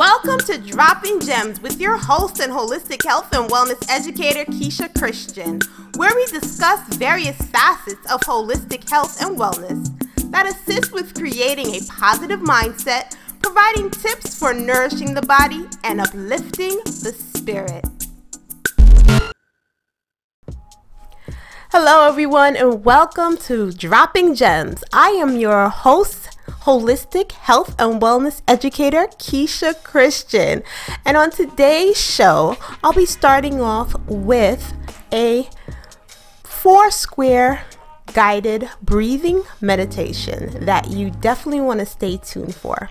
Welcome to Dropping Gems with your host and holistic health and wellness educator, Keisha Christian, where we discuss various facets of holistic health and wellness that assist with creating a positive mindset, providing tips for nourishing the body and uplifting the spirit. Hello, everyone, and welcome to Dropping Gems. I am your host holistic health and wellness educator, Keisha Christian. And on today's show, I'll be starting off with a four square guided breathing meditation that you definitely want to stay tuned for.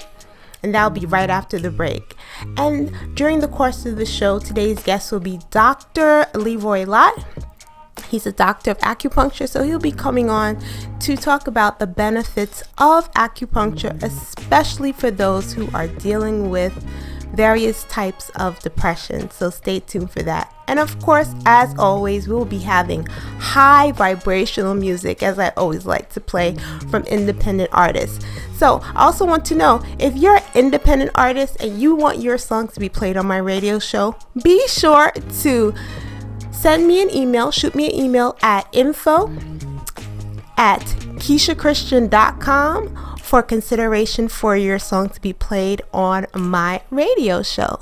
And that'll be right after the break. And during the course of the show, today's guest will be Dr. Leroy Lott. He's a doctor of acupuncture, so he'll be coming on to talk about the benefits of acupuncture, especially for those who are dealing with various types of depression. So stay tuned for that. And of course, as always, we will be having high vibrational music, as I always like to play from independent artists. So I also want to know if you're an independent artist and you want your song to be played on my radio show, be sure to send me an email, shoot me an email at info at KeishaChristian.com for consideration for your song to be played on my radio show.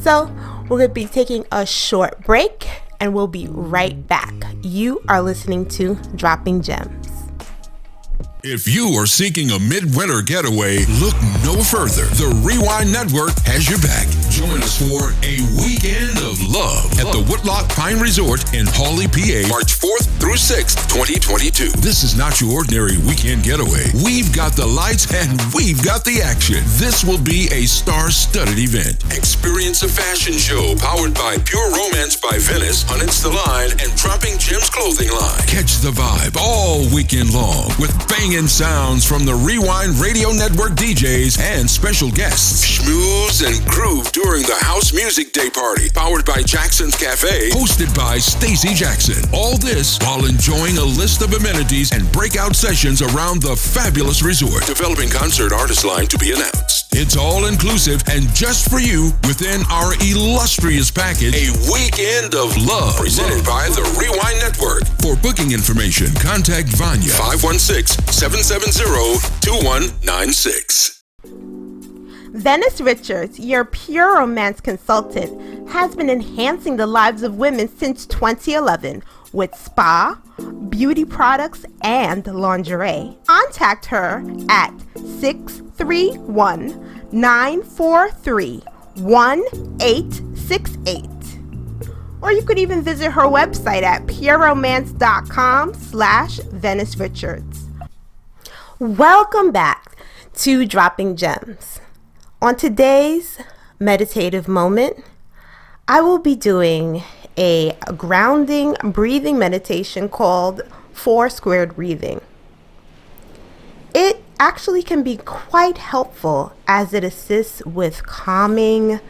So, we're going to be taking a short break and we'll be right back. You are listening to Dropping Gems. If you are seeking a midwinter getaway, look no further. The Rewind Network has your back. Join us for a weekend of love at the Woodloch Pine Resort in Hawley, PA, March 4th through 6th, 2022. This is not your ordinary weekend getaway. We've got the lights and we've got the action. This will be a star-studded event. Experience a fashion show powered by Pure Romance by Venice, Huntington Line, and Dropping Gems clothing line. Catch the vibe all weekend long with bang banging sounds from the Rewind Radio Network DJs and special guests. Schmooze and groove during the House Music Day Party, powered by Jackson's Cafe, hosted by Stacy Jackson. All this while enjoying a list of amenities and breakout sessions around the fabulous resort. Developing concert artist line to be announced. It's all inclusive and just for you within our illustrious package, a weekend of love presented by the Rewind Network. For booking information, contact Vanya 516 770-2196. Venice Richards, your pure romance consultant, has been enhancing the lives of women since 2011 with spa, beauty products, and lingerie. Contact her at 631 943 1868 or you could even visit her website at pureromance.com slash Venice Richards. Welcome back to Dropping Gems. On today's meditative moment, I will be doing a grounding breathing meditation called Four Squared Breathing. It actually can be quite helpful as it assists with calming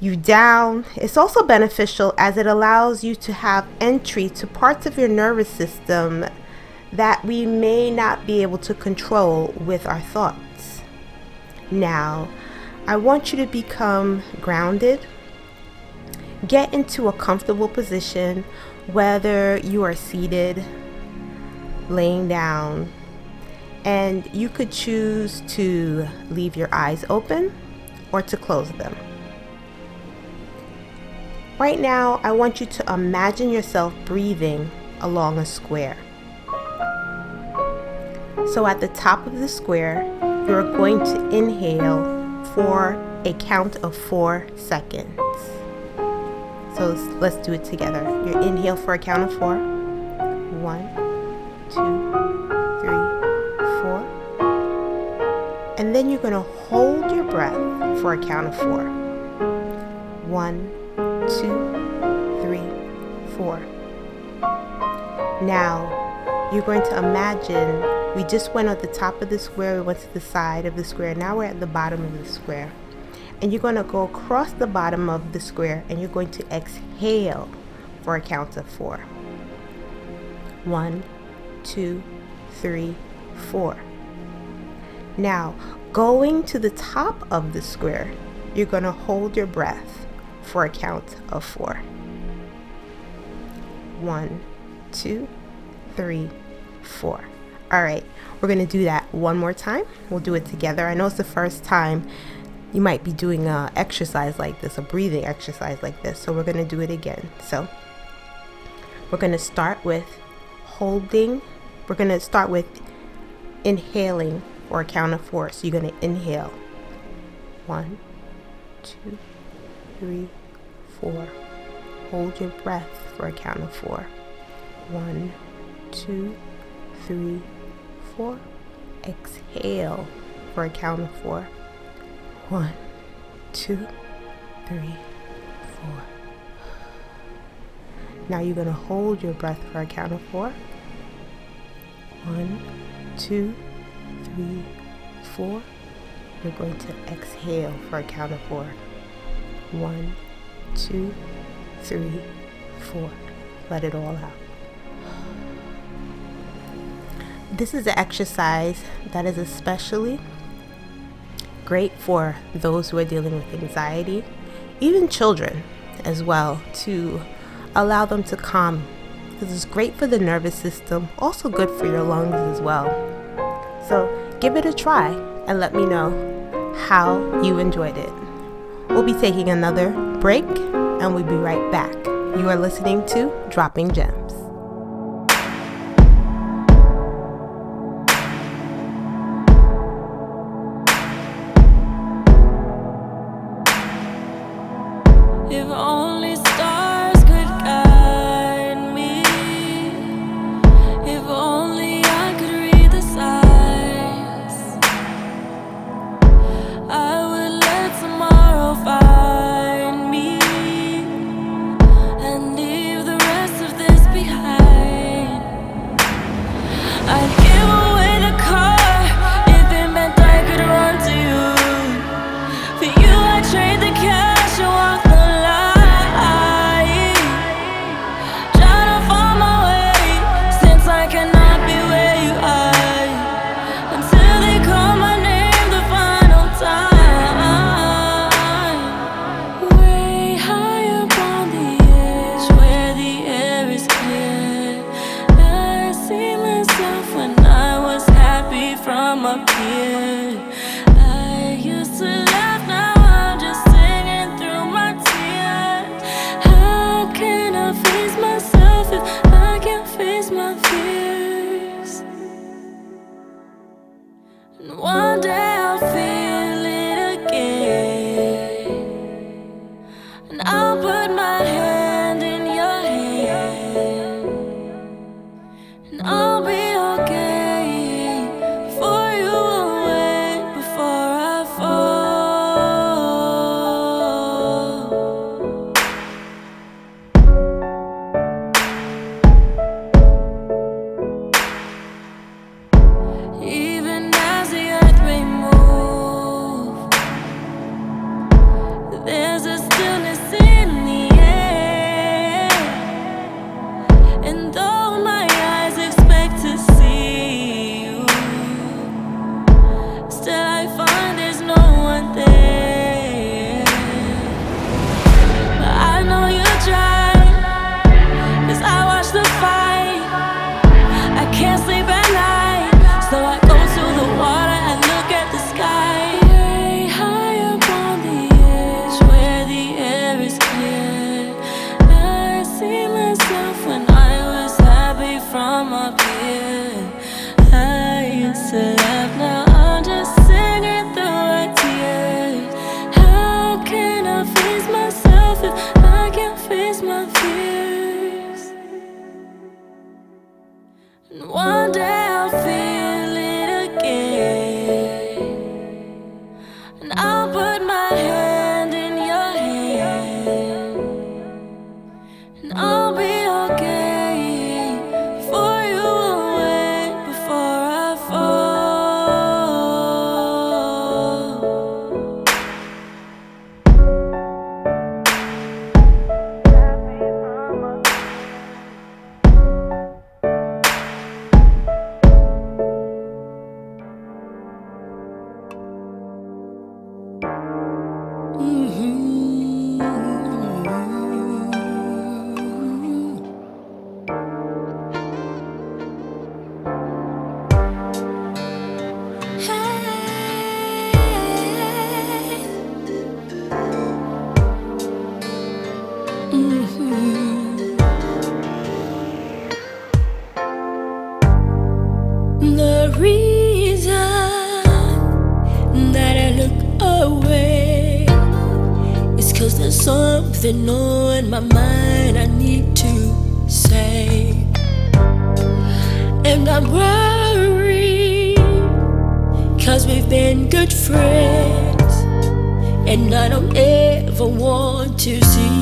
you down. It's also beneficial as it allows you to have entry to parts of your nervous system that we may not be able to control with our thoughts. Now, I want you to become grounded. Get into a comfortable position, whether you are seated, laying down, and you could choose to leave your eyes open or to close them. Right now, I want you to imagine yourself breathing along a square. So at the top of the square, you're going to inhale for a count of four seconds. So let's, do it together. You inhale for a count of four. One, two, three, four. And then you're going to hold your breath for a count of four. One, two, three, four. Now, you're going to imagine we just went at the top of the square, we went to the side of the square. Now we're at the bottom of the square. And you're going to go across the bottom of the square and you're going to exhale for a count of four. One, two, three, four. Now, going to the top of the square, you're going to hold your breath for a count of four. One, two, three, four. All right, we're going to do that one more time. We'll do it together. I know it's the first time you might be doing a exercise like this, a breathing exercise like this. So we're going to do it again. So we're going to start with holding. We're going to start with inhaling for a count of four. So you're going to inhale. One, two, three, four. Hold your breath for a count of four. One, two, three, four. Exhale for a count of four. One, two, three, four. Now you're going to hold your breath for a count of four. One, two, three, four. You're going to exhale for a count of four. One, two, three, four. Let it all out. This is an exercise that is especially great for those who are dealing with anxiety, even children as well, to allow them to calm. This is great for the nervous system, also good for your lungs as well. So give it a try and let me know how you enjoyed it. We'll be taking another break and we'll be right back. You are listening to Dropping Gems. ein and I don't ever want to see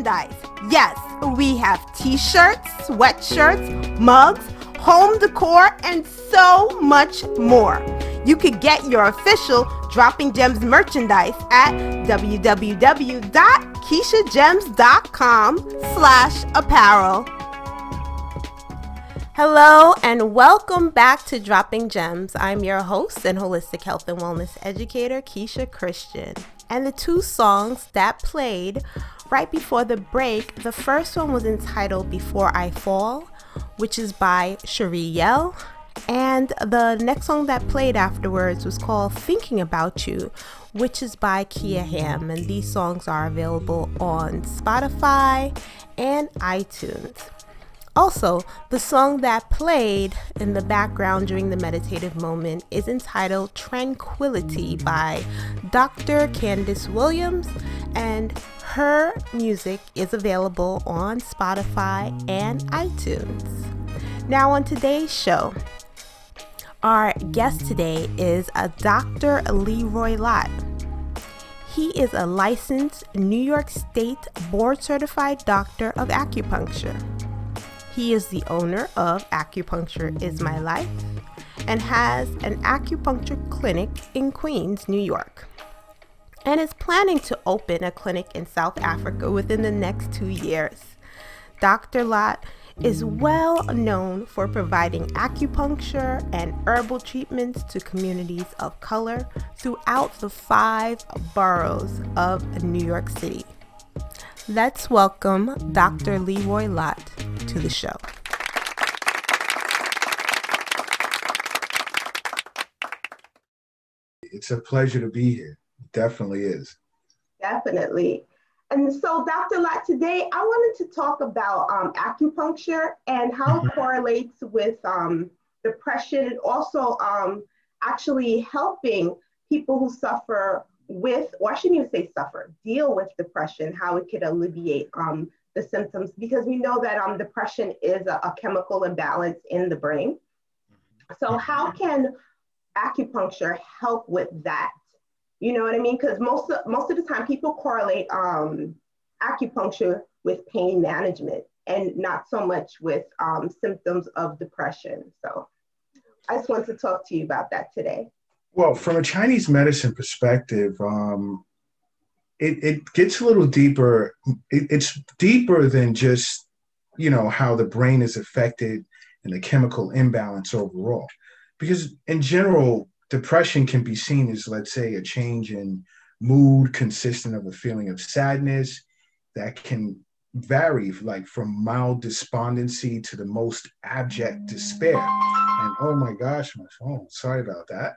merchandise. Yes, we have t shirts, sweatshirts, mugs, home decor, and so much more. You could get your official Dropping Gems merchandise at www.keishagems.com slash apparel. Hello and welcome back to Dropping Gems. I'm your host and holistic health and wellness educator, Keisha Christian. And the two songs that played right before the break, the first one was entitled Before I Fall, which is by Cherie Yell. And the next song that played afterwards was called Thinking About You, which is by Kia Ham. And these songs are available on Spotify and iTunes. Also, the song that played in the background during the meditative moment is entitled Tranquility by Dr. Candice Williams and her music is available on Spotify and iTunes. Now, on today's show, our guest today is a Dr. Leroy Lott. He is a licensed New York State board certified doctor of acupuncture. He is the owner of Acupuncture is My Life and has an acupuncture clinic in Queens, New York, and is planning to open a clinic in South Africa within the next two years. Dr. Lott is well known for providing acupuncture and herbal treatments to communities of color throughout the five boroughs of New York City. Let's welcome Dr. Leroy Lott to the show. It's a pleasure to be here. It definitely is. Definitely. And so, Dr. Lott, today I wanted to talk about um, acupuncture and how it mm-hmm. correlates with um, depression and also um, actually helping people who suffer with, or I shouldn't even say suffer, deal with depression, how it could alleviate um, the symptoms, because we know that um, depression is a, a chemical imbalance in the brain. So, mm-hmm. how can acupuncture help with that? You know what I mean? Because most of, most of the time, people correlate um, acupuncture with pain management and not so much with um, symptoms of depression. So I just want to talk to you about that today. Well, from a Chinese medicine perspective, um, it, it gets a little deeper. It, it's deeper than just, you know, how the brain is affected and the chemical imbalance overall. Because in general, depression can be seen as, let's say, a change in mood consistent of a feeling of sadness that can vary like from mild despondency to the most abject despair. And oh my gosh, my phone, sorry about that,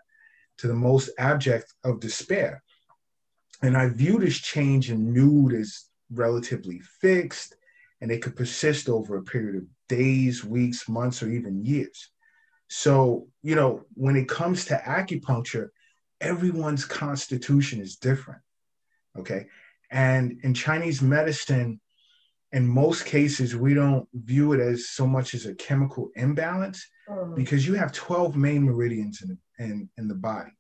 to the most abject of despair. And I view this change in mood as relatively fixed and it could persist over a period of days, weeks, months, or even years. So, you know, when it comes to acupuncture, everyone's constitution is different. Okay. And in Chinese medicine, in most cases, we don't view it as so much as a chemical imbalance mm. because you have 12 main meridians in, in, in the body.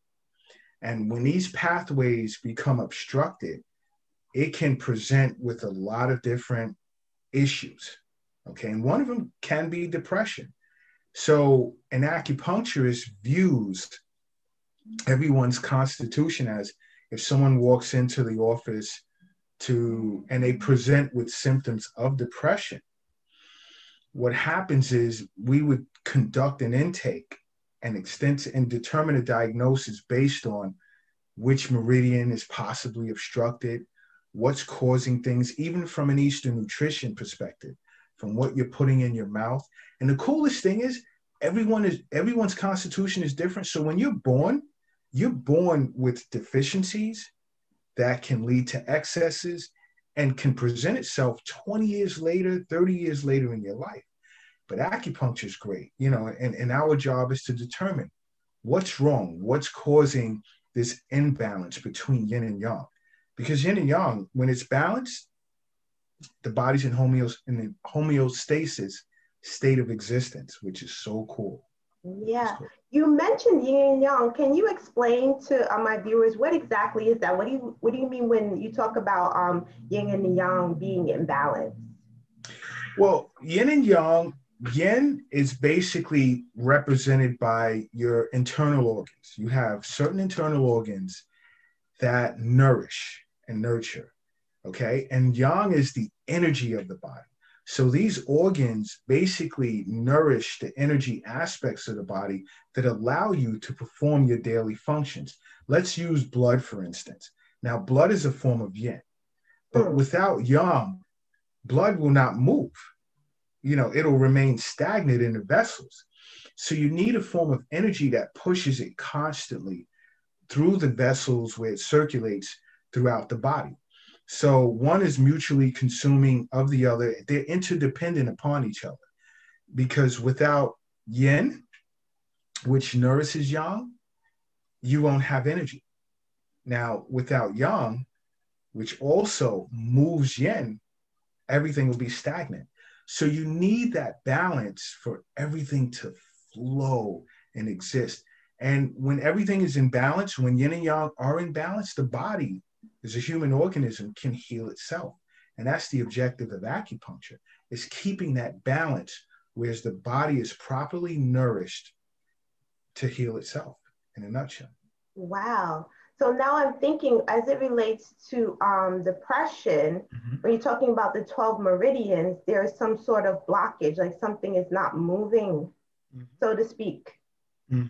And when these pathways become obstructed, it can present with a lot of different issues. Okay. And one of them can be depression. So an acupuncturist views everyone's constitution as if someone walks into the office to and they present with symptoms of depression, what happens is we would conduct an intake and extend and determine a diagnosis based on which meridian is possibly obstructed, what's causing things, even from an Eastern nutrition perspective from what you're putting in your mouth. And the coolest thing is everyone is everyone's constitution is different. So when you're born, you're born with deficiencies that can lead to excesses and can present itself 20 years later, 30 years later in your life. But acupuncture is great, you know, and, and our job is to determine what's wrong, what's causing this imbalance between yin and yang. Because yin and yang, when it's balanced, the body's in, homeos- in homeostasis state of existence, which is so cool. Yeah. Cool. You mentioned yin and yang. Can you explain to uh, my viewers what exactly is that? What do you what do you mean when you talk about um, yin and yang being in balance? Well, yin and yang, yin is basically represented by your internal organs. You have certain internal organs that nourish and nurture. Okay. And yang is the energy of the body. So these organs basically nourish the energy aspects of the body that allow you to perform your daily functions. Let's use blood, for instance. Now, blood is a form of yin, but mm. without yang, blood will not move. You know, it'll remain stagnant in the vessels. So you need a form of energy that pushes it constantly through the vessels where it circulates throughout the body. So one is mutually consuming of the other. They're interdependent upon each other. because without yin, which nourishes yang, you won't have energy. Now, without yang, which also moves yin, everything will be stagnant. So you need that balance for everything to flow and exist. And when everything is in balance, when yin and yang are in balance, the body, as a human organism, can heal itself. And that's the objective of acupuncture, is keeping that balance, whereas the body is properly nourished to heal itself in a nutshell. Wow. So now I'm thinking as it relates to um, depression, Mhm. when you're talking about the 12 meridians, there is some sort of blockage, like something is not moving, Mhm. so to speak. Mhm.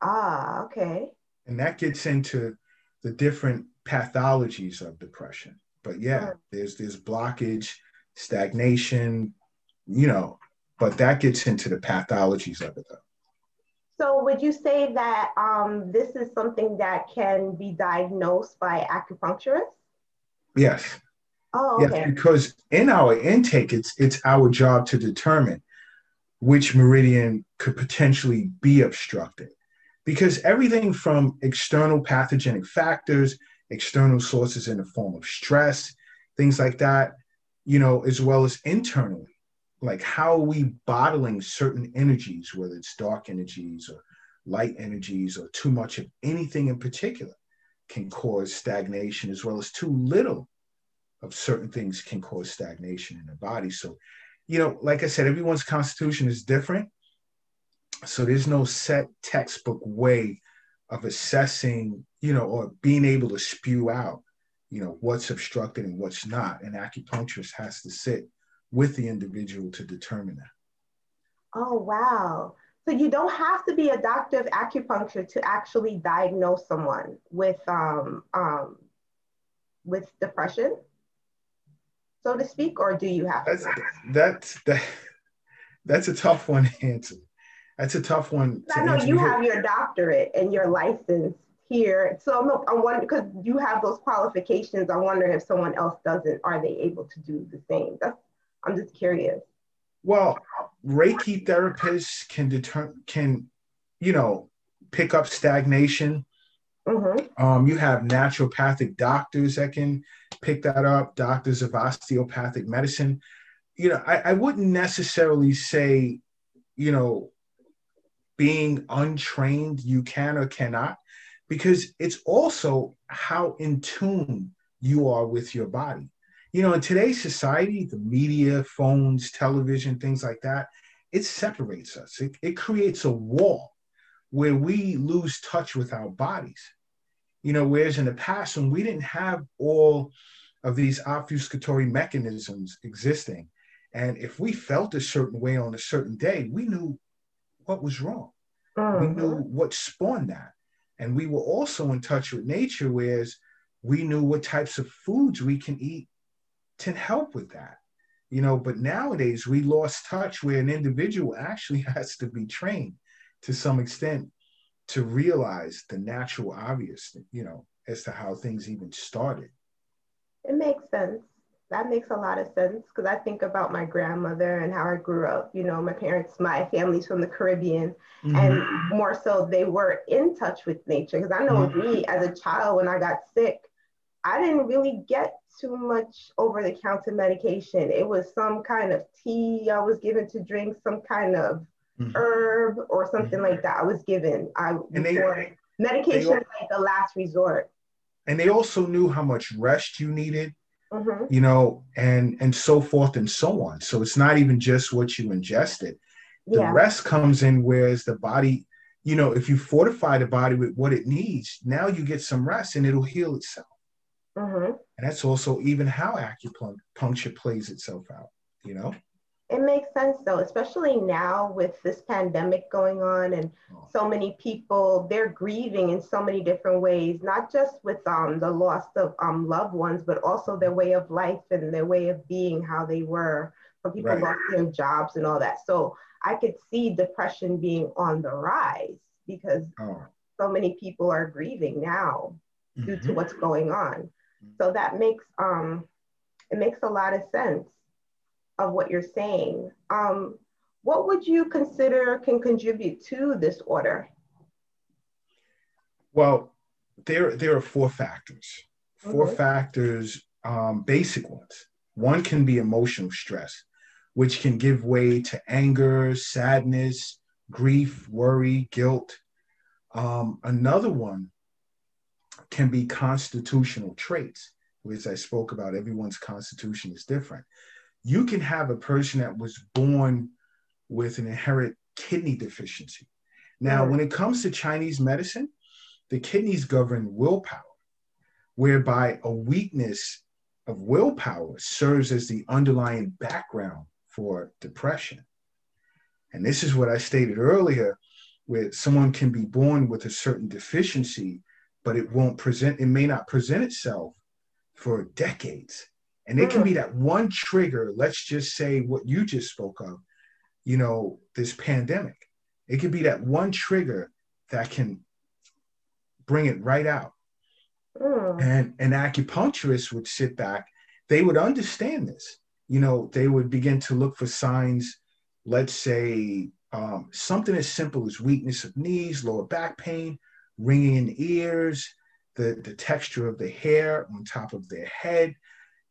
Ah, okay. and that gets into the different pathologies of depression. But yeah there's there's blockage stagnation you know but that gets into the pathologies of it though. So would you say that um, this is something that can be diagnosed by acupuncturists? yes. Oh, yes because in our intake it's it's our job to determine which meridian could potentially be obstructed. Because everything from external pathogenic factors external sources in the form of stress things like that you know as well as internally like how are we bottling certain energies whether it's dark energies or light energies or too much of anything in particular can cause stagnation as well as too little of certain things can cause stagnation in the body. So you know like i said everyone's constitution is different. So there's no set textbook way of assessing you know or being able to spew out you know what's obstructed and what's not an acupuncturist has to sit with the individual to determine that Oh, wow. So you don't have to be a doctor of acupuncture to actually diagnose someone with um, um, with depression, so to speak, or do you have to? that's that's that, that's a tough one to answer that's a tough one I know you have your doctorate and your license here, so I'm, I'm wondering because you have those qualifications. I wonder if someone else doesn't, are they able to do the same? That's I'm just curious. Well, Reiki therapists can determine can, you know, pick up stagnation. Mm-hmm. Um, you have naturopathic doctors that can pick that up, doctors of osteopathic medicine. You know, I, I wouldn't necessarily say, you know, being untrained, you can or cannot, because it's also how in tune you are with your body. You know, in today's society, the media, phones, television, things like that, it separates us. It, it creates a wall where we lose touch with our bodies. You know, whereas in the past, when we didn't have all of these obfuscatory mechanisms existing, and if we felt a certain way on a certain day, we knew what was wrong. We Mhm. knew what spawned that. And we were also in touch with nature, whereas we knew what types of foods we can eat to help with that. You know, but nowadays we lost touch where an individual actually has to be trained to some extent to realize the natural obvious, you know, as to how things even started. It makes sense. That makes a lot of sense because I think about my grandmother and how I grew up. You know, my parents, my family's from the Caribbean, and mm-hmm. more so they were in touch with nature. Because I know mm-hmm. me as a child, when I got sick, I didn't really get too much over the counter medication. It was some kind of tea I was given to drink, some kind of Mhm. herb or something like mm-hmm. that. I was given. I they, medication was like the last resort. and they also knew how much rest you needed hmm you know, and and so forth and so on. So it's not even just what you ingested. The Yeah. rest comes in whereas the body, you know, if you fortify the body with what it needs, now you get some rest and it'll heal itself. hmm And that's also even how acupuncture plays itself out, you know? It makes sense though, especially now with this pandemic going on and Oh. so many people they're grieving in so many different ways, not just with um, the loss of um, loved ones, but also their way of life and their way of being, how they were. Some people Right. lost their jobs and all that. So I could see depression being on the rise because Oh. so many people are grieving now due to Mhm. what's going on. So that makes um it makes a lot of sense of what you're saying. Um, what would you consider can contribute to this order? Well, there there are four factors. 4 Okay. factors, um, basic ones. One can be emotional stress, which can give way to anger, sadness, grief, worry, guilt. Um, another one can be constitutional traits, which I spoke about. Everyone's constitution is different. You can have a person that was born with an inherent kidney deficiency. Now, when it comes to Chinese medicine, the kidneys govern willpower, whereby a weakness of willpower serves as the underlying background for depression. And this is what I stated earlier, where someone can be born with a certain deficiency, but it won't present, it may not present itself for decades. And it can be that one trigger, let's just say what you just spoke of, you know, this pandemic. It could be that one trigger that can bring it right out. Mm, And an acupuncturist would sit back, they would understand this. You know, they would begin to look for signs, let's say um, something as simple as weakness of knees, lower back pain, ringing in the ears, the, the texture of the hair on top of their head.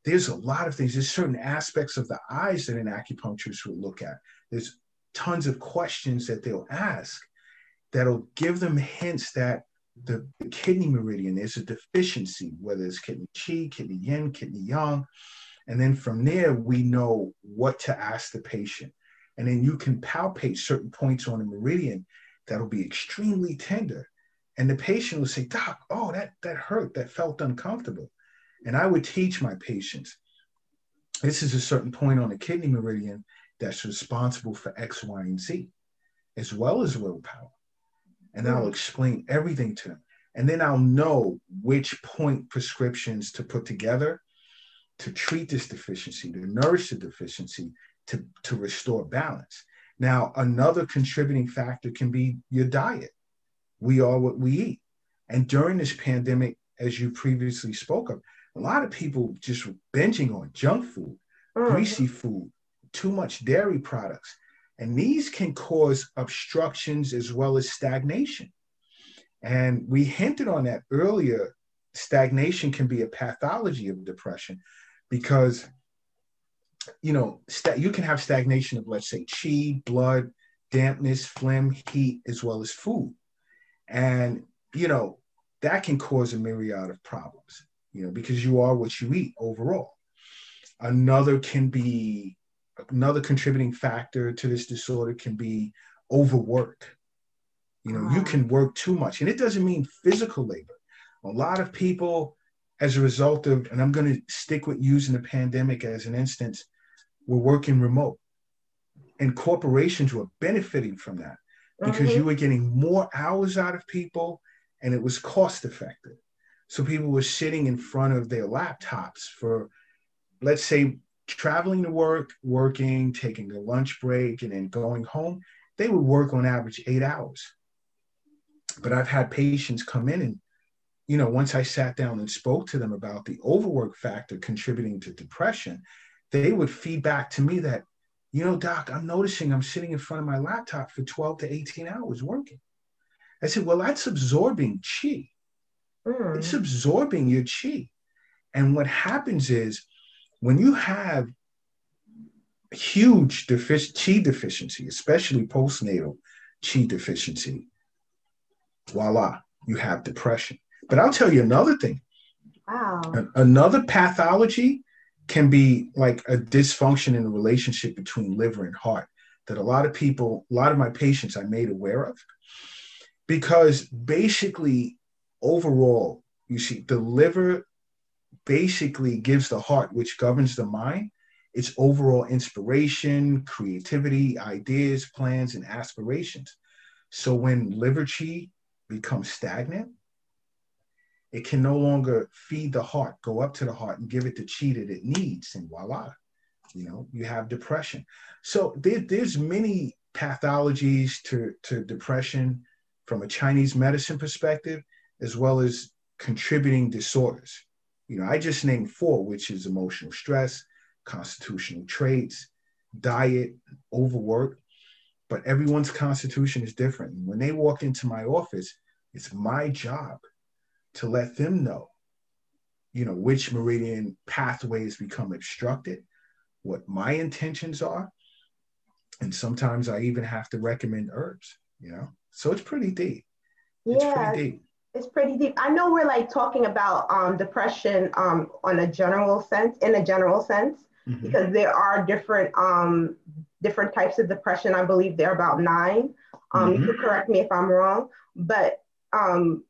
There's a lot of things. There's certain aspects of the eyes that an acupuncturist will look at. There's tons of questions that they'll ask that'll give them hints that the, kidney meridian is a deficiency, whether it's kidney qi, kidney yin, kidney yang. And then from there, we know what to ask the patient. And then you can palpate certain points on the meridian that'll be extremely tender. And the patient will say, Doc, oh, that, that hurt, that felt uncomfortable. And I would teach my patients this is a certain point on the kidney meridian that's responsible for X, Y, and Z, as well as willpower and I'll hmm. explain everything to them. And then I'll know which point prescriptions to put together to treat this deficiency, to nourish the deficiency, to, to restore balance. Now, another contributing factor can be your diet. We are what we eat. And during this pandemic, as you previously spoke of, a lot of people just binging on junk food, mm, greasy food, too much dairy products. And these can cause obstructions as well as stagnation. And we hinted on that earlier. Stagnation can be a pathology of depression because, you know, sta- you can have stagnation of, let's say, chi, blood, dampness, phlegm, heat, as well as food. And, you know, that can cause a myriad of problems, you know, because you are what you eat overall. Another can be another contributing factor to this disorder can be overwork. You know, you can work too much, and it doesn't mean physical labor. A lot of people, as a result of, and I'm going to stick with using the pandemic as an instance, were working remote, and corporations were benefiting from that because mhm. you were getting more hours out of people, and it was cost effective. So people were sitting in front of their laptops for, let's say, traveling to work, working, taking a lunch break, and then going home. They would work on average eight hours. But I've had patients come in and, you know, once I sat down and spoke to them about the overwork factor contributing to depression, they would feed back to me that, you know, doc, I'm noticing I'm sitting in front of my laptop for 12 to 18 hours working. I said, well, that's absorbing chi Mm, it's absorbing your chi. And what happens is when you have huge defic- chi deficiency, especially postnatal chi deficiency, voila, you have depression. But I'll tell you another thing. wow. An- Another pathology can be like a dysfunction in the relationship between liver and heart that a lot of people, a lot of my patients I made aware of. Because basically, overall, you see, the liver basically gives the heart, which governs the mind, its overall inspiration, creativity, ideas, plans, and aspirations. So when liver chi becomes stagnant, it can no longer feed the heart, go up to the heart and give it the chi that it needs, and voila, you know, you have depression. So there, there's many pathologies to, to depression from a Chinese medicine perspective, as well as contributing disorders. You know, I just named four, which is emotional stress, constitutional traits, diet, overwork. but everyone's constitution is different. And when they walk into my office, it's my job to let them know, you know, which meridian pathways become obstructed, what my intentions are. And sometimes I even have to recommend herbs, you know. So it's pretty deep. It's Yeah, pretty deep. It's pretty deep. I know we're like talking about um, depression um, on a general sense, in a general sense, Mhm. because there are different um, different types of depression. I believe there are about nine. Um, You could correct me if I'm wrong, but um,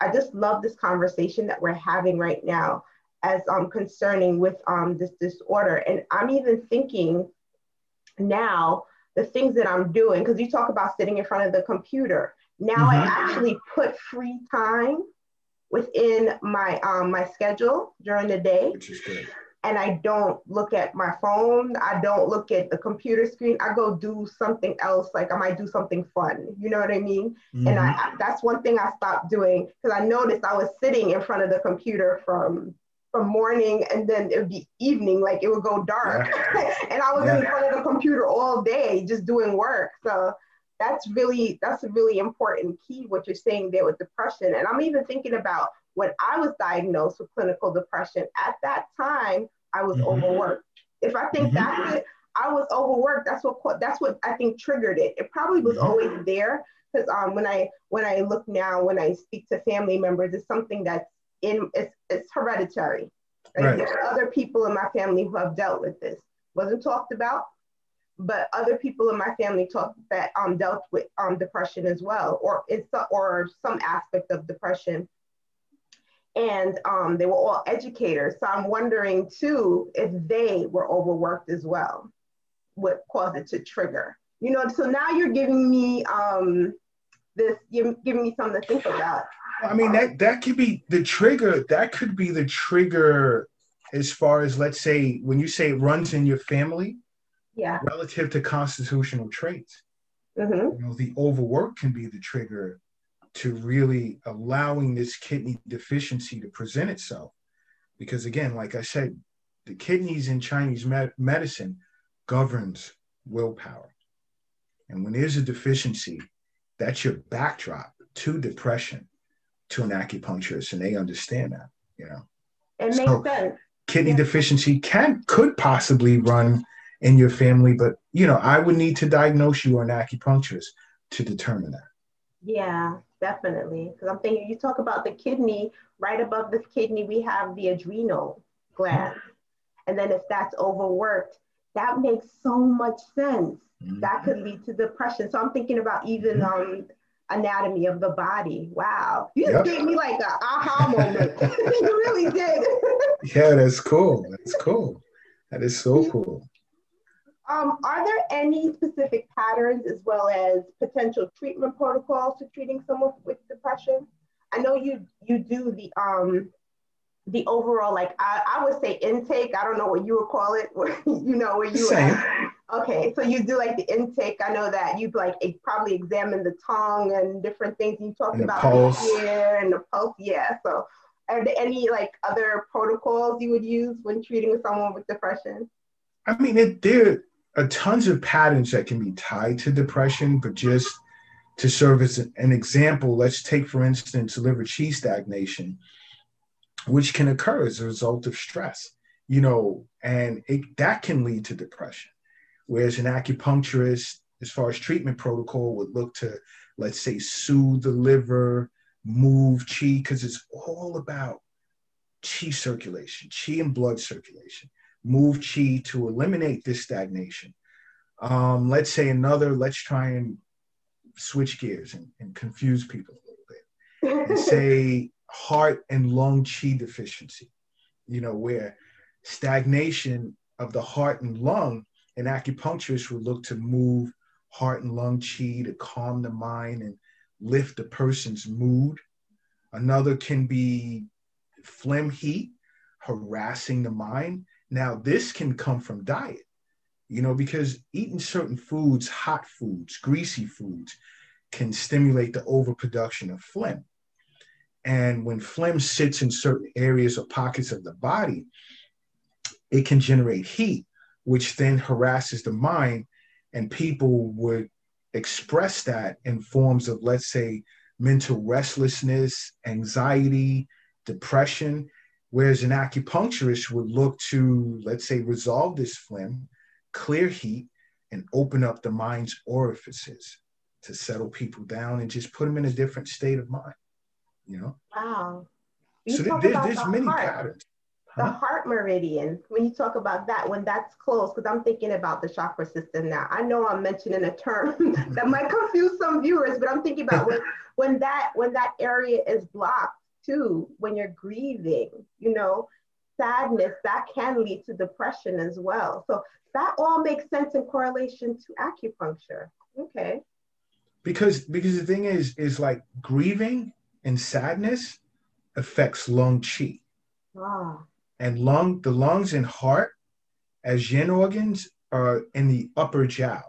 I just love this conversation that we're having right now as um, concerning with um, this disorder. And I'm even thinking now the things that I'm doing, because you talk about sitting in front of the computer. Now I Mhm. actually put free time within my um, my schedule during the day Which is good. and I don't look at my phone. I don't look at the computer screen. I go do something else. Like I might do something fun. You know what I mean? And Mhm. I, I- that's one thing I stopped doing because I noticed I was sitting in front of the computer from from morning and then it would be evening, like it would go dark. and I was in front of the computer all day just doing work. So that's really that's a really important key what you're saying there with depression. And I'm even thinking about when I was diagnosed with clinical depression, at that time I was Mhm. overworked. If I think Mhm. back it, I was overworked. That's what that's what I think triggered it. It probably was Mhm. always there because um, when I when I look now, when I speak to family members, it's something that's in it's it's hereditary. Like, Right. There are other people in my family who have dealt with this. Wasn't talked about, but other people in my family talked that um dealt with um depression as well, or it's or some aspect of depression. And um, they were all educators. So I'm wondering too if they were overworked as well, what caused it to trigger. You know, so now you're giving me um, this, you're giving me something to think about. I mean that that could be the trigger. That could be the trigger as far as let's say when you say it runs in your family Yeah. relative to constitutional traits. hmm You know, the overwork can be the trigger to really allowing this kidney deficiency to present itself. Because again, like I said, the kidneys in Chinese med- medicine governs willpower. And when there's a deficiency, that's your backdrop to depression to an acupuncturist, and they understand that, you know. It makes So- sense. Kidney Yeah. deficiency can could possibly run in your family, but you know, I would need to diagnose you or an acupuncturist to determine that. Yeah, definitely. Because I'm thinking, you talk about the kidney, right above the kidney, we have the adrenal gland. And then if that's overworked, that makes so much sense. That could lead to depression. So I'm thinking about even um, anatomy of the body. Wow. You just Yep. gave me like a aha moment. you really did. Yeah, that's cool. That's cool. That is so cool. Um, are there any specific patterns as well as potential treatment protocols to treating someone with depression? I know you you do the um the overall like I, I would say intake. I don't know what you would call it. you know where you Same. okay. So you do like the intake. I know that you like probably examine the tongue and different things. You talked And about the ear and the pulse. Yeah. So are there any like other protocols you would use when treating someone with depression? I mean, it, there are tons of patterns that can be tied to depression, but just to serve as an example, let's take, for instance, liver chi stagnation, which can occur as a result of stress, you know, and it, that can lead to depression. Whereas an acupuncturist, as far as treatment protocol, would look to, let's say, soothe the liver, move chi, because it's all about chi circulation, chi and blood circulation move chi to eliminate this stagnation. Um, let's say another, let's try and switch gears and, and confuse people a little bit and say heart and lung chi deficiency, you know, where stagnation of the heart and lung, an acupuncturist would look to move heart and lung chi to calm the mind and lift the person's mood. Another can be phlegm heat, harassing the mind. Now, this can come from diet, you know, because eating certain foods, hot foods, greasy foods, can stimulate the overproduction of phlegm. And when phlegm sits in certain areas or pockets of the body, it can generate heat, which then harasses the mind. And people would express that in forms of, let's say, mental restlessness, anxiety, depression. Whereas an acupuncturist would look to, let's say, resolve this phlegm, clear heat, and open up the mind's orifices to settle people down and just put them in a different state of mind. You know? Wow. so there, there, there's the many heart, patterns. The heart meridian, when you talk about that, when that's closed, because I'm thinking about the chakra system now. I know I'm mentioning a term that might confuse some viewers, but I'm thinking about when, when that when that area is blocked too, when you're grieving, you know, sadness, that can lead to depression as well. So that all makes sense in correlation to acupuncture. Okay. Because because the thing is, is like grieving and sadness affects lung chi. Ah. And lung, the lungs and heart as yin organs are in the upper jiao.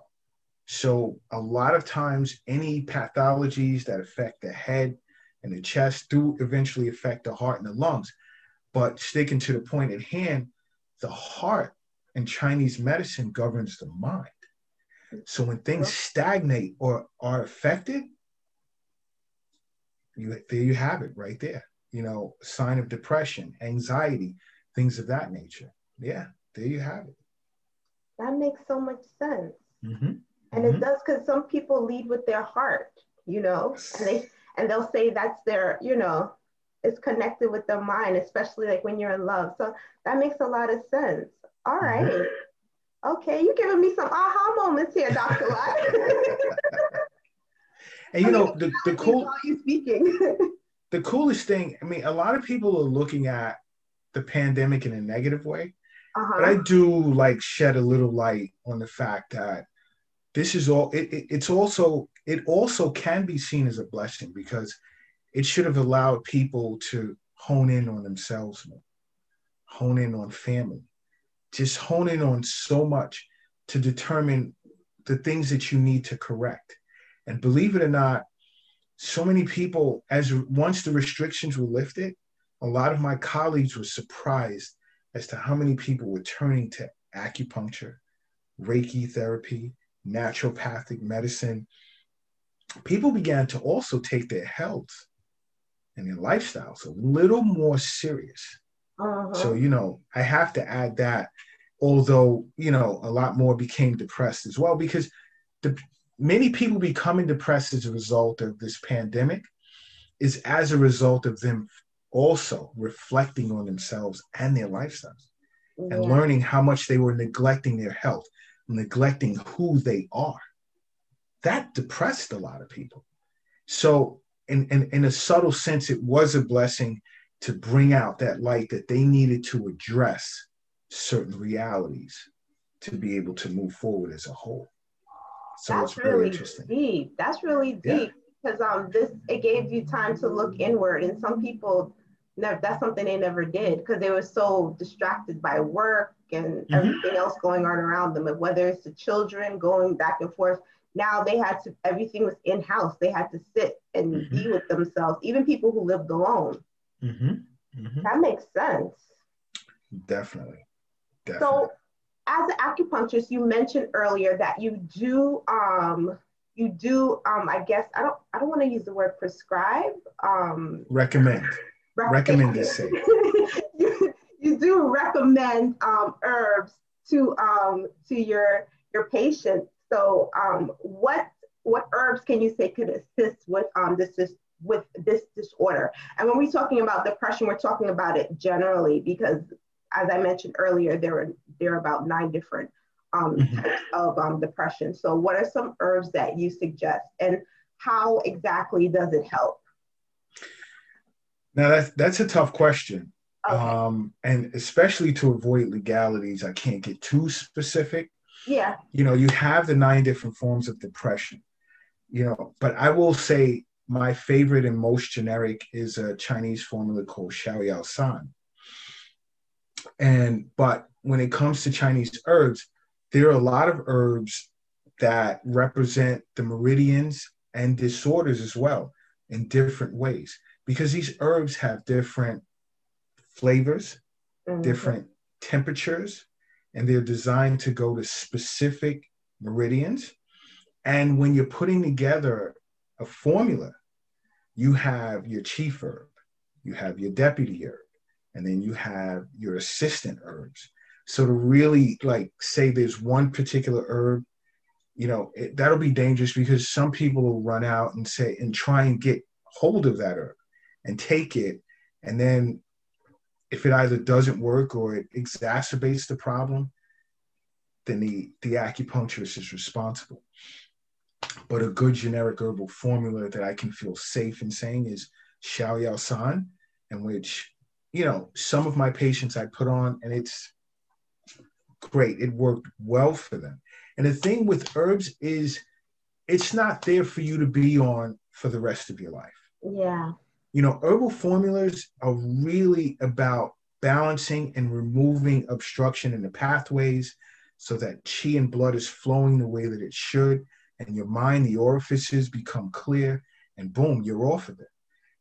So a lot of times any pathologies that affect the head and the chest do eventually affect the heart and the lungs. But sticking to the point at hand, the heart in Chinese medicine governs the mind. So when things stagnate or are affected, you there you have it right there. You know, sign of depression, anxiety, things of that nature. Yeah, there you have it. That makes so much sense. Mm-hmm. And mm-hmm. it does because some people lead with their heart, you know, and they and they'll say that's their, you know, it's connected with the mind, especially like when you're in love. So that makes a lot of sense. All right. mm-hmm. Okay, you're giving me some aha moments here, Dr. Lott. and you know, the, the cool you speaking. the coolest thing, I mean, a lot of people are looking at the pandemic in a negative way. Uh-huh. But I do like shed a little light on the fact that this is all it, it, it's also it also can be seen as a blessing because it should have allowed people to hone in on themselves more, hone in on family, just hone in on so much to determine the things that you need to correct. And believe it or not, so many people, as once the restrictions were lifted, a lot of my colleagues were surprised as to how many people were turning to acupuncture, Reiki therapy, naturopathic medicine. People began to also take their health and their lifestyles a little more serious. Uh-huh. So, you know, I have to add that, although, you know, a lot more became depressed as well, because the, many people becoming depressed as a result of this pandemic is as a result of them also reflecting on themselves and their lifestyles yeah. and learning how much they were neglecting their health, neglecting who they are. That depressed a lot of people. So, in, in, in a subtle sense, it was a blessing to bring out that light that they needed to address certain realities to be able to move forward as a whole. So That's really deep. That's really deep yeah. because um this it gave you time to look inward, and some people never that's something they never did because they were so distracted by work and mm-hmm. everything else going on around them and whether it's the children going back and forth now they had to everything was in house they had to sit and mm-hmm. be with themselves even people who lived alone mm-hmm. mm-hmm. that makes sense definitely. definitely so as an acupuncturist you mentioned earlier that you do um you do um i guess i don't i don't want to use the word prescribe um recommend recommend this you, you do recommend um, herbs to um, to your your patients. So um, what what herbs can you say could assist with um, this, this with this disorder? And when we're talking about depression, we're talking about it generally because, as I mentioned earlier, there are there are about nine different um, mm-hmm. types of um, depression. So, what are some herbs that you suggest, and how exactly does it help? Now that's that's a tough question. Okay. Um, and especially to avoid legalities, I can't get too specific. Yeah. You know, you have the nine different forms of depression. You know, but I will say my favorite and most generic is a Chinese formula called Xiao San. And but when it comes to Chinese herbs, there are a lot of herbs that represent the meridians and disorders as well in different ways because these herbs have different flavors, mm-hmm. different temperatures, and they're designed to go to specific meridians And when you're putting together a formula, you have your chief herb, you have your deputy herb, and then you have your assistant herbs. So to really like say there's one particular herb, you know, it, that'll be dangerous because some people will run out and say and try and get hold of that herb and take it, and then if it either doesn't work or it exacerbates the problem, then the, the acupuncturist is responsible. But a good generic herbal formula that I can feel safe in saying is Xiao Yao San, in which, you know, some of my patients I put on and it's great. It worked well for them. And the thing with herbs is it's not there for you to be on for the rest of your life. Yeah. You know, herbal formulas are really about balancing and removing obstruction in the pathways so that chi and blood is flowing the way that it should and your mind the orifices become clear and boom you're off of it.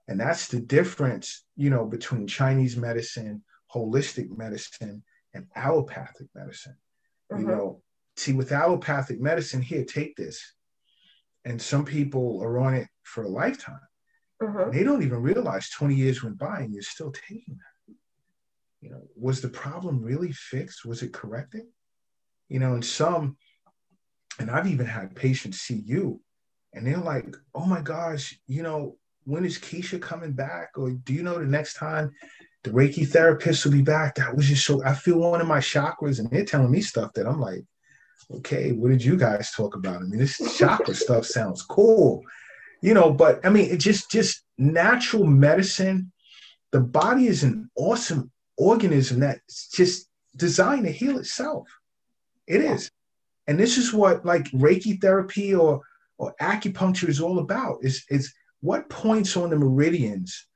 And that's the difference you know between chinese medicine holistic medicine and allopathic medicine. You Mhm. know see with allopathic medicine here take this. And some people are on it for a lifetime Mhm. they don't even realize 20 years went by and you're still taking that. You know was the problem really fixed? Was it corrected? You know and some and i've even had patients see you and they're like oh my gosh you know when is keisha coming back? Or do you know the next time the reiki therapist will be back? That was just so i feel one of my chakras and they're telling me stuff that i'm like okay what did you guys talk about? I mean this chakra stuff sounds cool you know but i mean it just just natural medicine the body is an awesome organism that's just designed to heal itself. It is. And this is what like reiki therapy or or acupuncture is all about is is what points on the meridians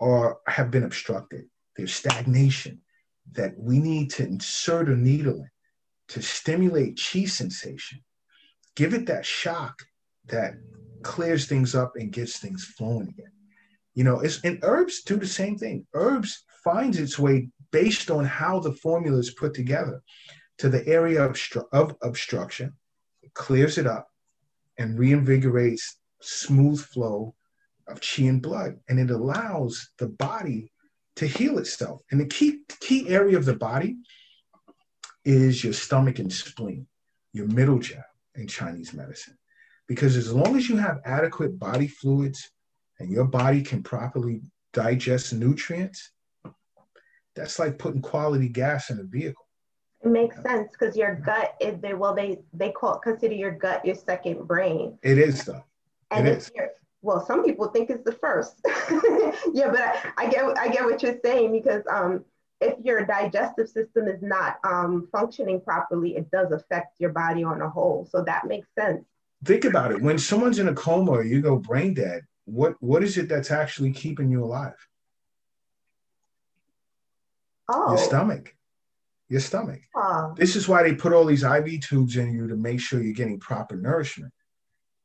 are have been obstructed. There's stagnation that we need to insert a needle in to stimulate chi sensation. Give it that shock that clears things up and gets things flowing again. You know it's and herbs do the same thing. Herbs finds its way based on how the formula is put together to the area of, of obstruction clears it up and reinvigorates smooth flow of chi and blood. And it allows the body to heal itself. And the key key area of the body is your stomach and spleen your middle jiao in chinese medicine because as long as you have adequate body fluids and your body can properly digest nutrients that's like putting quality gas in a vehicle It makes sense because your gut is they well they they call consider your gut your second brain. it is though And It is. well, some people think it's the first. yeah, but I, I get I get what you're saying because um if your digestive system is not um functioning properly, it does affect your body on a whole. So that makes sense. Think about it. When someone's in a coma or you go brain dead. What what is it that's actually keeping you alive? Oh, your stomach. Your stomach. Ah, this is why they put all these iv tubes in you to make sure you're getting proper nourishment.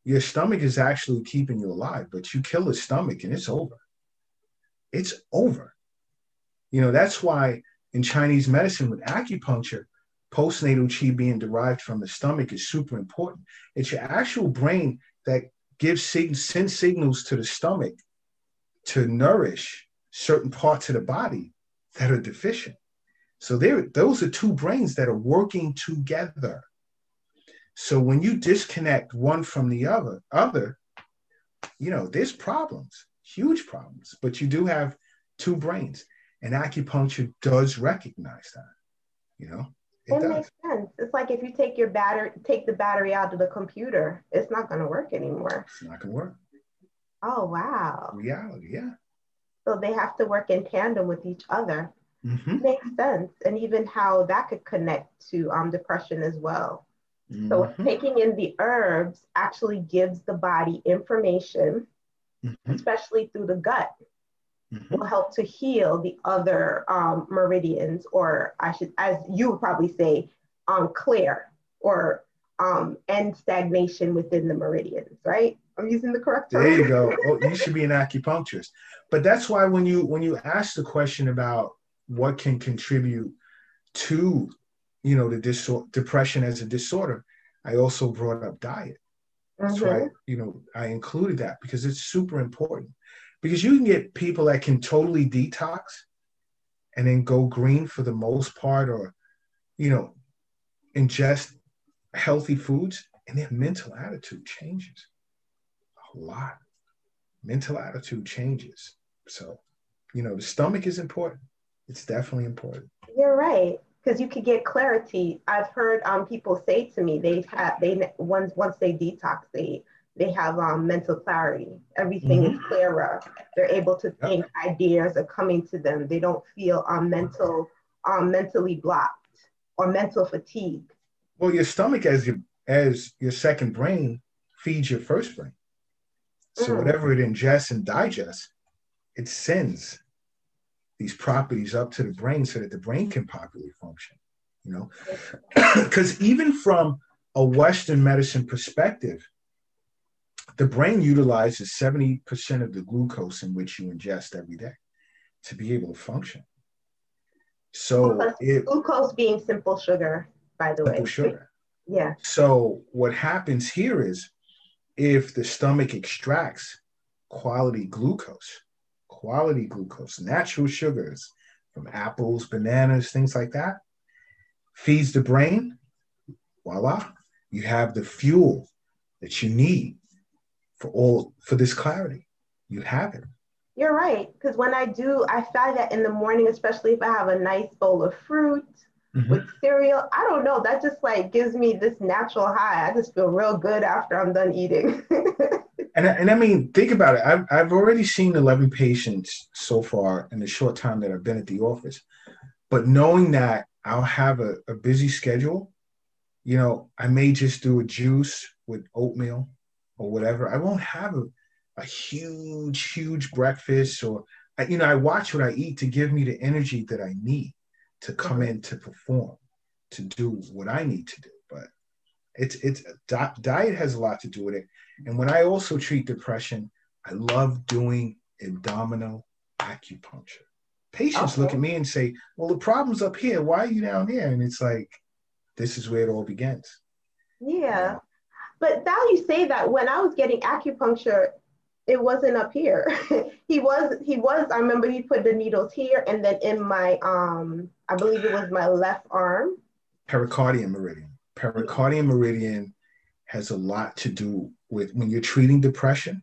Your stomach is actually keeping you alive but you kill the stomach and it's over. It's over. You know that's why in chinese medicine with acupuncture postnatal chi being derived from the stomach is super important. It's your actual brain that gives sig- sends signals to the stomach to nourish certain parts of the body that are deficient. So there those are two brains that are working together. So when you disconnect one from the other other you know there's problems huge problems but you do have two brains. And acupuncture does recognize that you know it it makes sense. It's like if you take your battery take the battery out of the computer, it's not gonna work anymore. it's not gonna work Oh wow. reality yeah So they have to work in tandem with each other. Mhm. Makes sense. And even how that could connect to um, depression as well. So Mhm. taking in the herbs actually gives the body information, Mhm. especially through the gut, Mhm. will help to heal the other um, meridians, or I should, as you would probably say, um, clear or um, end stagnation within the meridians, right? I'm using the correct term. There you go. Oh, you should be an acupuncturist. But that's why when you when you ask the question about what can contribute to, you know, the dis- depression as a disorder, I also brought up diet. That's right. you know I included that because it's super important. Because you can get people that can totally detox and then go green for the most part, or you know, ingest healthy foods, and their mental attitude changes a lot. Mental attitude changes. So, you know, the stomach is important. It's definitely important. You're right. Because you could get clarity. I've heard um, people say to me they've had they once once they detox they they have um, mental clarity. Everything is clearer. They're able to think. Ideas are coming to them. They don't feel um, mental um, mentally blocked or mental fatigue. Well, your stomach as your as your second brain feeds your first brain. So Mm. whatever it ingests and digests, it sends these properties up to the brain so that the brain can properly function. You know, because even from a Western medicine perspective, the brain utilizes 70% of the glucose in which you ingest every day to be able to function. So Plus, it Glucose being simple sugar, by the way. simple sugar. Yeah. So what happens here is if the stomach extracts quality glucose, quality glucose, natural sugars from apples, bananas, things like that, feeds the brain, voila, you have the fuel that you need for all for this clarity. You have it. You're right. Because when I do, I find that in the morning, especially if I have a nice bowl of fruit mm-hmm. with cereal, I don't know, that just like gives me this natural high. I just feel real good after I'm done eating. And, and I mean, think about it. I've, I've already seen 11 patients so far in the short time that I've been at the office. But knowing that I'll have a, a busy schedule, you know, I may just do a juice with oatmeal or whatever. I won't have a, a huge, huge breakfast or, I- you know, I watch what I eat to give me the energy that I need to come in to perform, to do what I need to do. But it's, it's, di- diet has a lot to do with it. And when I also treat depression, I love doing abdominal acupuncture. Patients look at me and say, Well, the problem's up here. Why are you down here? And it's like, this is where it all begins. yeah. Um, But now you say that when I was getting acupuncture, it wasn't up here. he was, he was, I remember he put the needles here and then in my, um, I believe it was my left arm. Pericardium meridian. Pericardium meridian has a lot to do with when you're treating depression.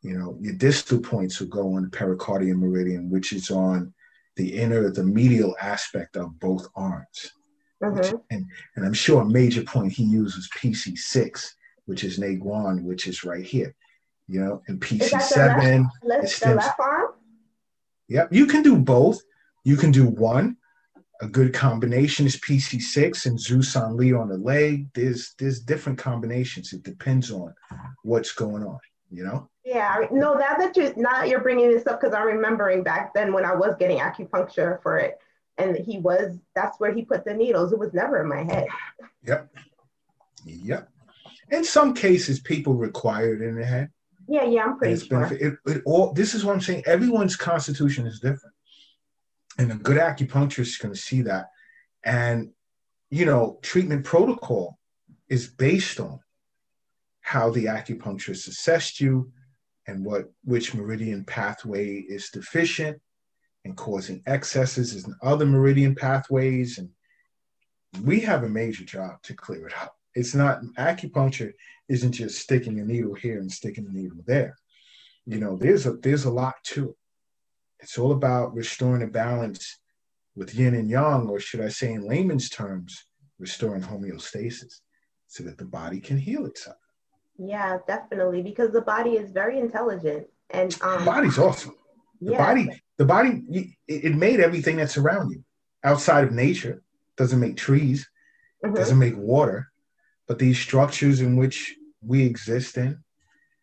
You know, your distal points will go on the pericardium meridian, which is on the inner, the medial aspect of both arms. Which, Mhm. and, and I'm sure a major point he uses PC6, which is Neiguan, which is right here, you know, and Is that the PC7. Left, stems- left arm? Yep, you can do both. You can do one. A good combination is PC6 and Zusanli on the leg. There's there's different combinations. It depends on what's going on, you know. Yeah, no, now that you now that you're bringing this up because I'm remembering back then when I was getting acupuncture for it, and he was that's where he put the needles. It was never in my head. Yep, yep. In some cases, people require it in their head. Yeah, yeah, I'm pretty sure. It, it all this is what I'm saying. Everyone's constitution is different, and a good acupuncturist is going to see that. And you know, treatment protocol is based on how the acupuncturist assessed you and what which meridian pathway is deficient and causing excesses in other meridian pathways. And we have a major job to clear it up. It's not acupuncture isn't just sticking a needle here and sticking a needle there. You know there's a there's a lot to it. It's all about restoring a balance with yin and yang or should i say in layman's terms restoring homeostasis so that the body can heal itself. Yeah, definitely, because the body is very intelligent, and the um, body's awesome. The yeah, body the body it it made everything that's around you outside of nature doesn't make trees mhm. doesn't make water but these structures in which we exist in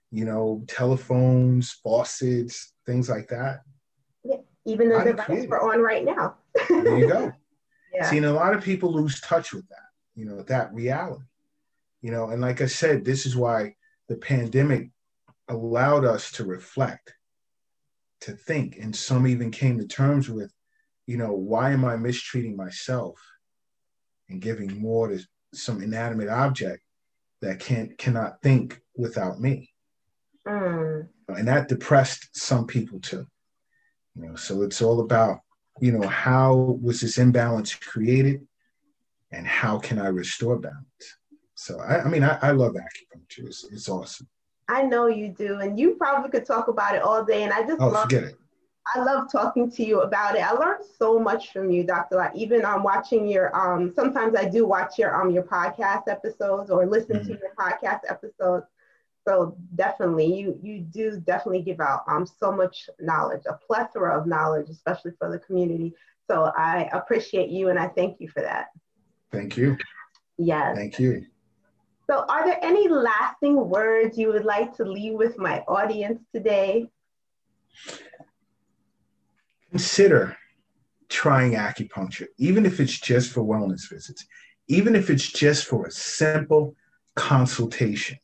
you know telephones faucets things like that Yeah, even the body device created. we're on right now. there you go Yeah, See, and a lot of people lose touch with that, you know, that reality. You know, and like I said, this is why the pandemic allowed us to reflect, to think, and some even came to terms with, you know, why am I mistreating myself and giving more to some inanimate object that can't cannot think without me. Mm. And that depressed some people too. You know, so it's all about, you know, how was this imbalance created and how can I restore balance? So I, I mean, I, I love acupuncture. It's, it's awesome. I know you do, and you probably could talk about it all day. And I just Oh, love forget it. I love talking to you about it. I learned so much from you, Dr. Lott. Even um, watching your um, sometimes I do watch your um your podcast episodes or listen to Mhm. your podcast episodes. So definitely, you you do definitely give out um so much knowledge, a plethora of knowledge, especially for the community. So I appreciate you and I thank you for that. Thank you. Yes. Thank you. So are there any lasting words you would like to leave with my audience today? Consider trying acupuncture, even if it's just for wellness visits, even if it's just for a simple consultation.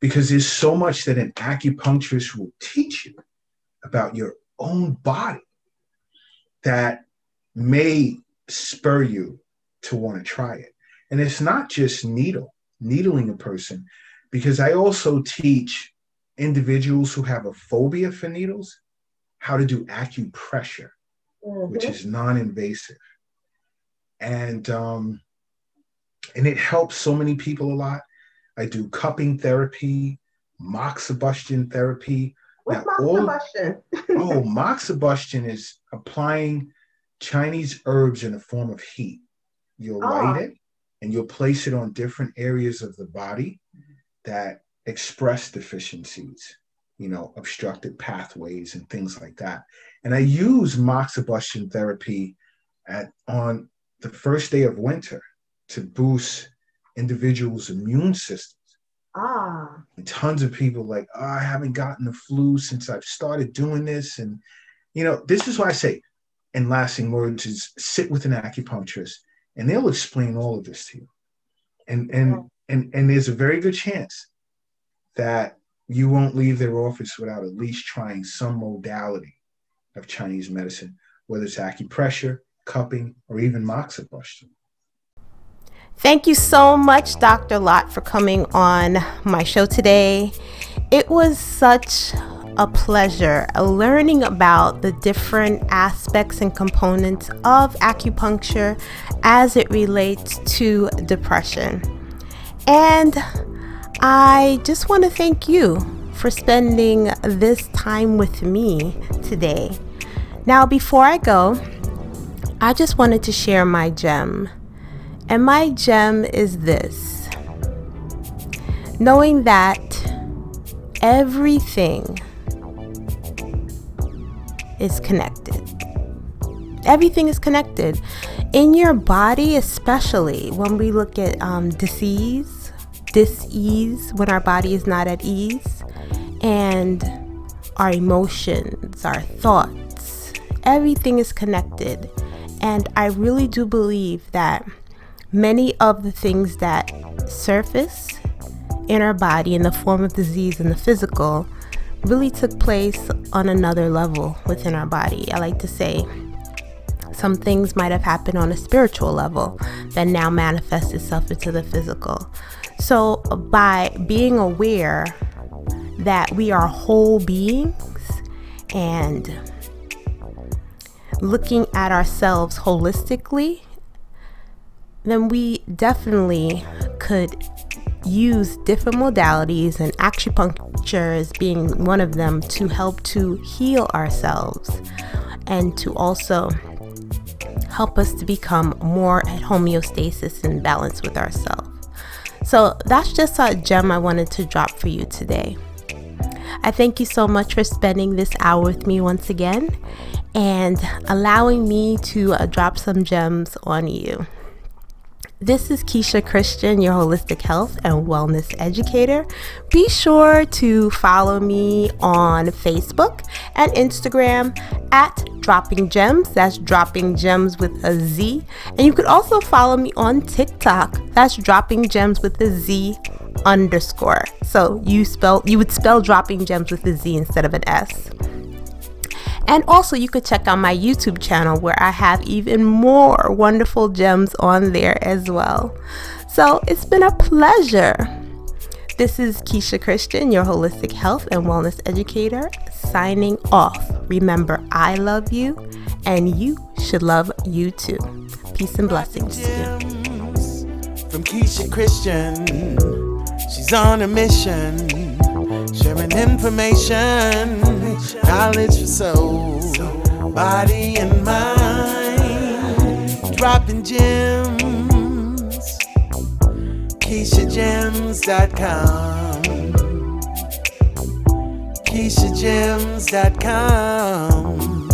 Because there's so much that an acupuncturist will teach you about your own body that may spur you to want to try it. And it's not just needle, needling a person, because I also teach individuals who have a phobia for needles how to do acupressure, which Mhm. is non-invasive, and um, and it helps so many people a lot. I do cupping therapy, moxibustion therapy. What's now, my all- Oh, moxibustion is applying Chinese herbs in a form of heat. You'll Ah. light it and you'll place it on different areas of the body that express deficiencies, you know, obstructed pathways and things like that. And I use moxibustion therapy at on the first day of winter to boost individuals' immune systems. Ah, and tons of people like oh, i haven't gotten the flu since i've started doing this. And you know this is why i say in lasting words is sit with an acupuncturist and they'll explain all of this to you and and and and there's a very good chance that you won't leave their office without at least trying some modality of chinese medicine whether it's acupressure cupping or even moxibustion Thank you so much, Dr. Lott, for coming on my show today. It was such a pleasure learning about the different aspects and components of acupuncture as it relates to depression. And I just want to thank you for spending this time with me today. Now, before I go, I just wanted to share my gem. And my gem is this knowing that everything is connected. Everything is connected. In your body, especially when we look at um, disease, dis-ease, when our body is not at ease, and our emotions, our thoughts, everything is connected. And I really do believe that many of the things that surface in our body in the form of disease in the physical really took place on another level within our body. I like to say some things might have happened on a spiritual level that now manifests itself into the physical. So, by being aware that we are whole beings and looking at ourselves holistically, then we definitely could use different modalities and acupuncture as being one of them to help to heal ourselves and to also help us to become more at homeostasis and balance with ourselves. So that's just a gem I wanted to drop for you today. I thank you so much for spending this hour with me once again and allowing me to uh, drop some gems on you. This is Keisha Christian, your holistic health and wellness educator. Be sure to follow me on Facebook and Instagram at Dropping Gems. That's Dropping Gems with a Z. And you could also follow me on TikTok. That's Dropping Gems with a Z underscore. So you spell you would spell Dropping Gems with a Z instead of an S. And also, you could check out my YouTube channel where I have even more wonderful gems on there as well. So, it's been a pleasure This is Keisha Christian, your holistic health and wellness educator, signing off. Remember, I love you, and you should love you too. Peace and blessings to you. From Keisha Christian, she's on a mission, sharing information, knowledge for soul, body and mind, dropping gems. KeishaGems.com. KeishaGems.com.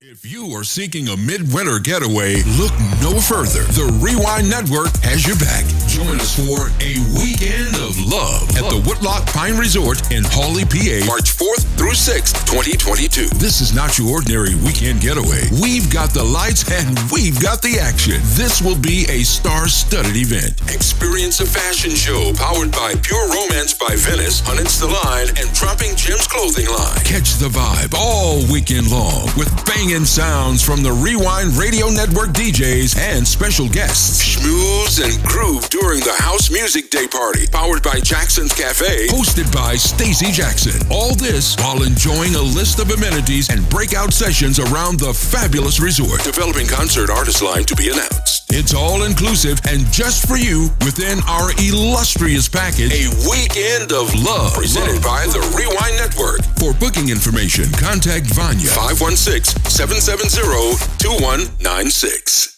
If you are seeking a midwinter getaway, look no further. The Rewind Network has your back. Join us for a weekend of love at the Woodloch Pine Resort in Hawley, PA, March 4th through 6th, 2022. This is not your ordinary weekend getaway. We've got the lights and we've got the action. This will be a star-studded event. Experience a fashion show powered by Pure Romance by Venice, Hunnits the Line, and Dropping Gems clothing line. Catch the vibe all weekend long with banging sounds from the Rewind Radio Network DJs and special guests. Schmooze and groove during the House Music Day Party, powered by Jackson's Cafe, hosted by Stacy Jackson. All this while enjoying a list of amenities and breakout sessions around the fabulous resort. Developing concert artist line to be announced. It's all inclusive and just for you within our illustrious package, a weekend of love presented by the Rewind Network. For booking information, contact Vanya 516 770 2196.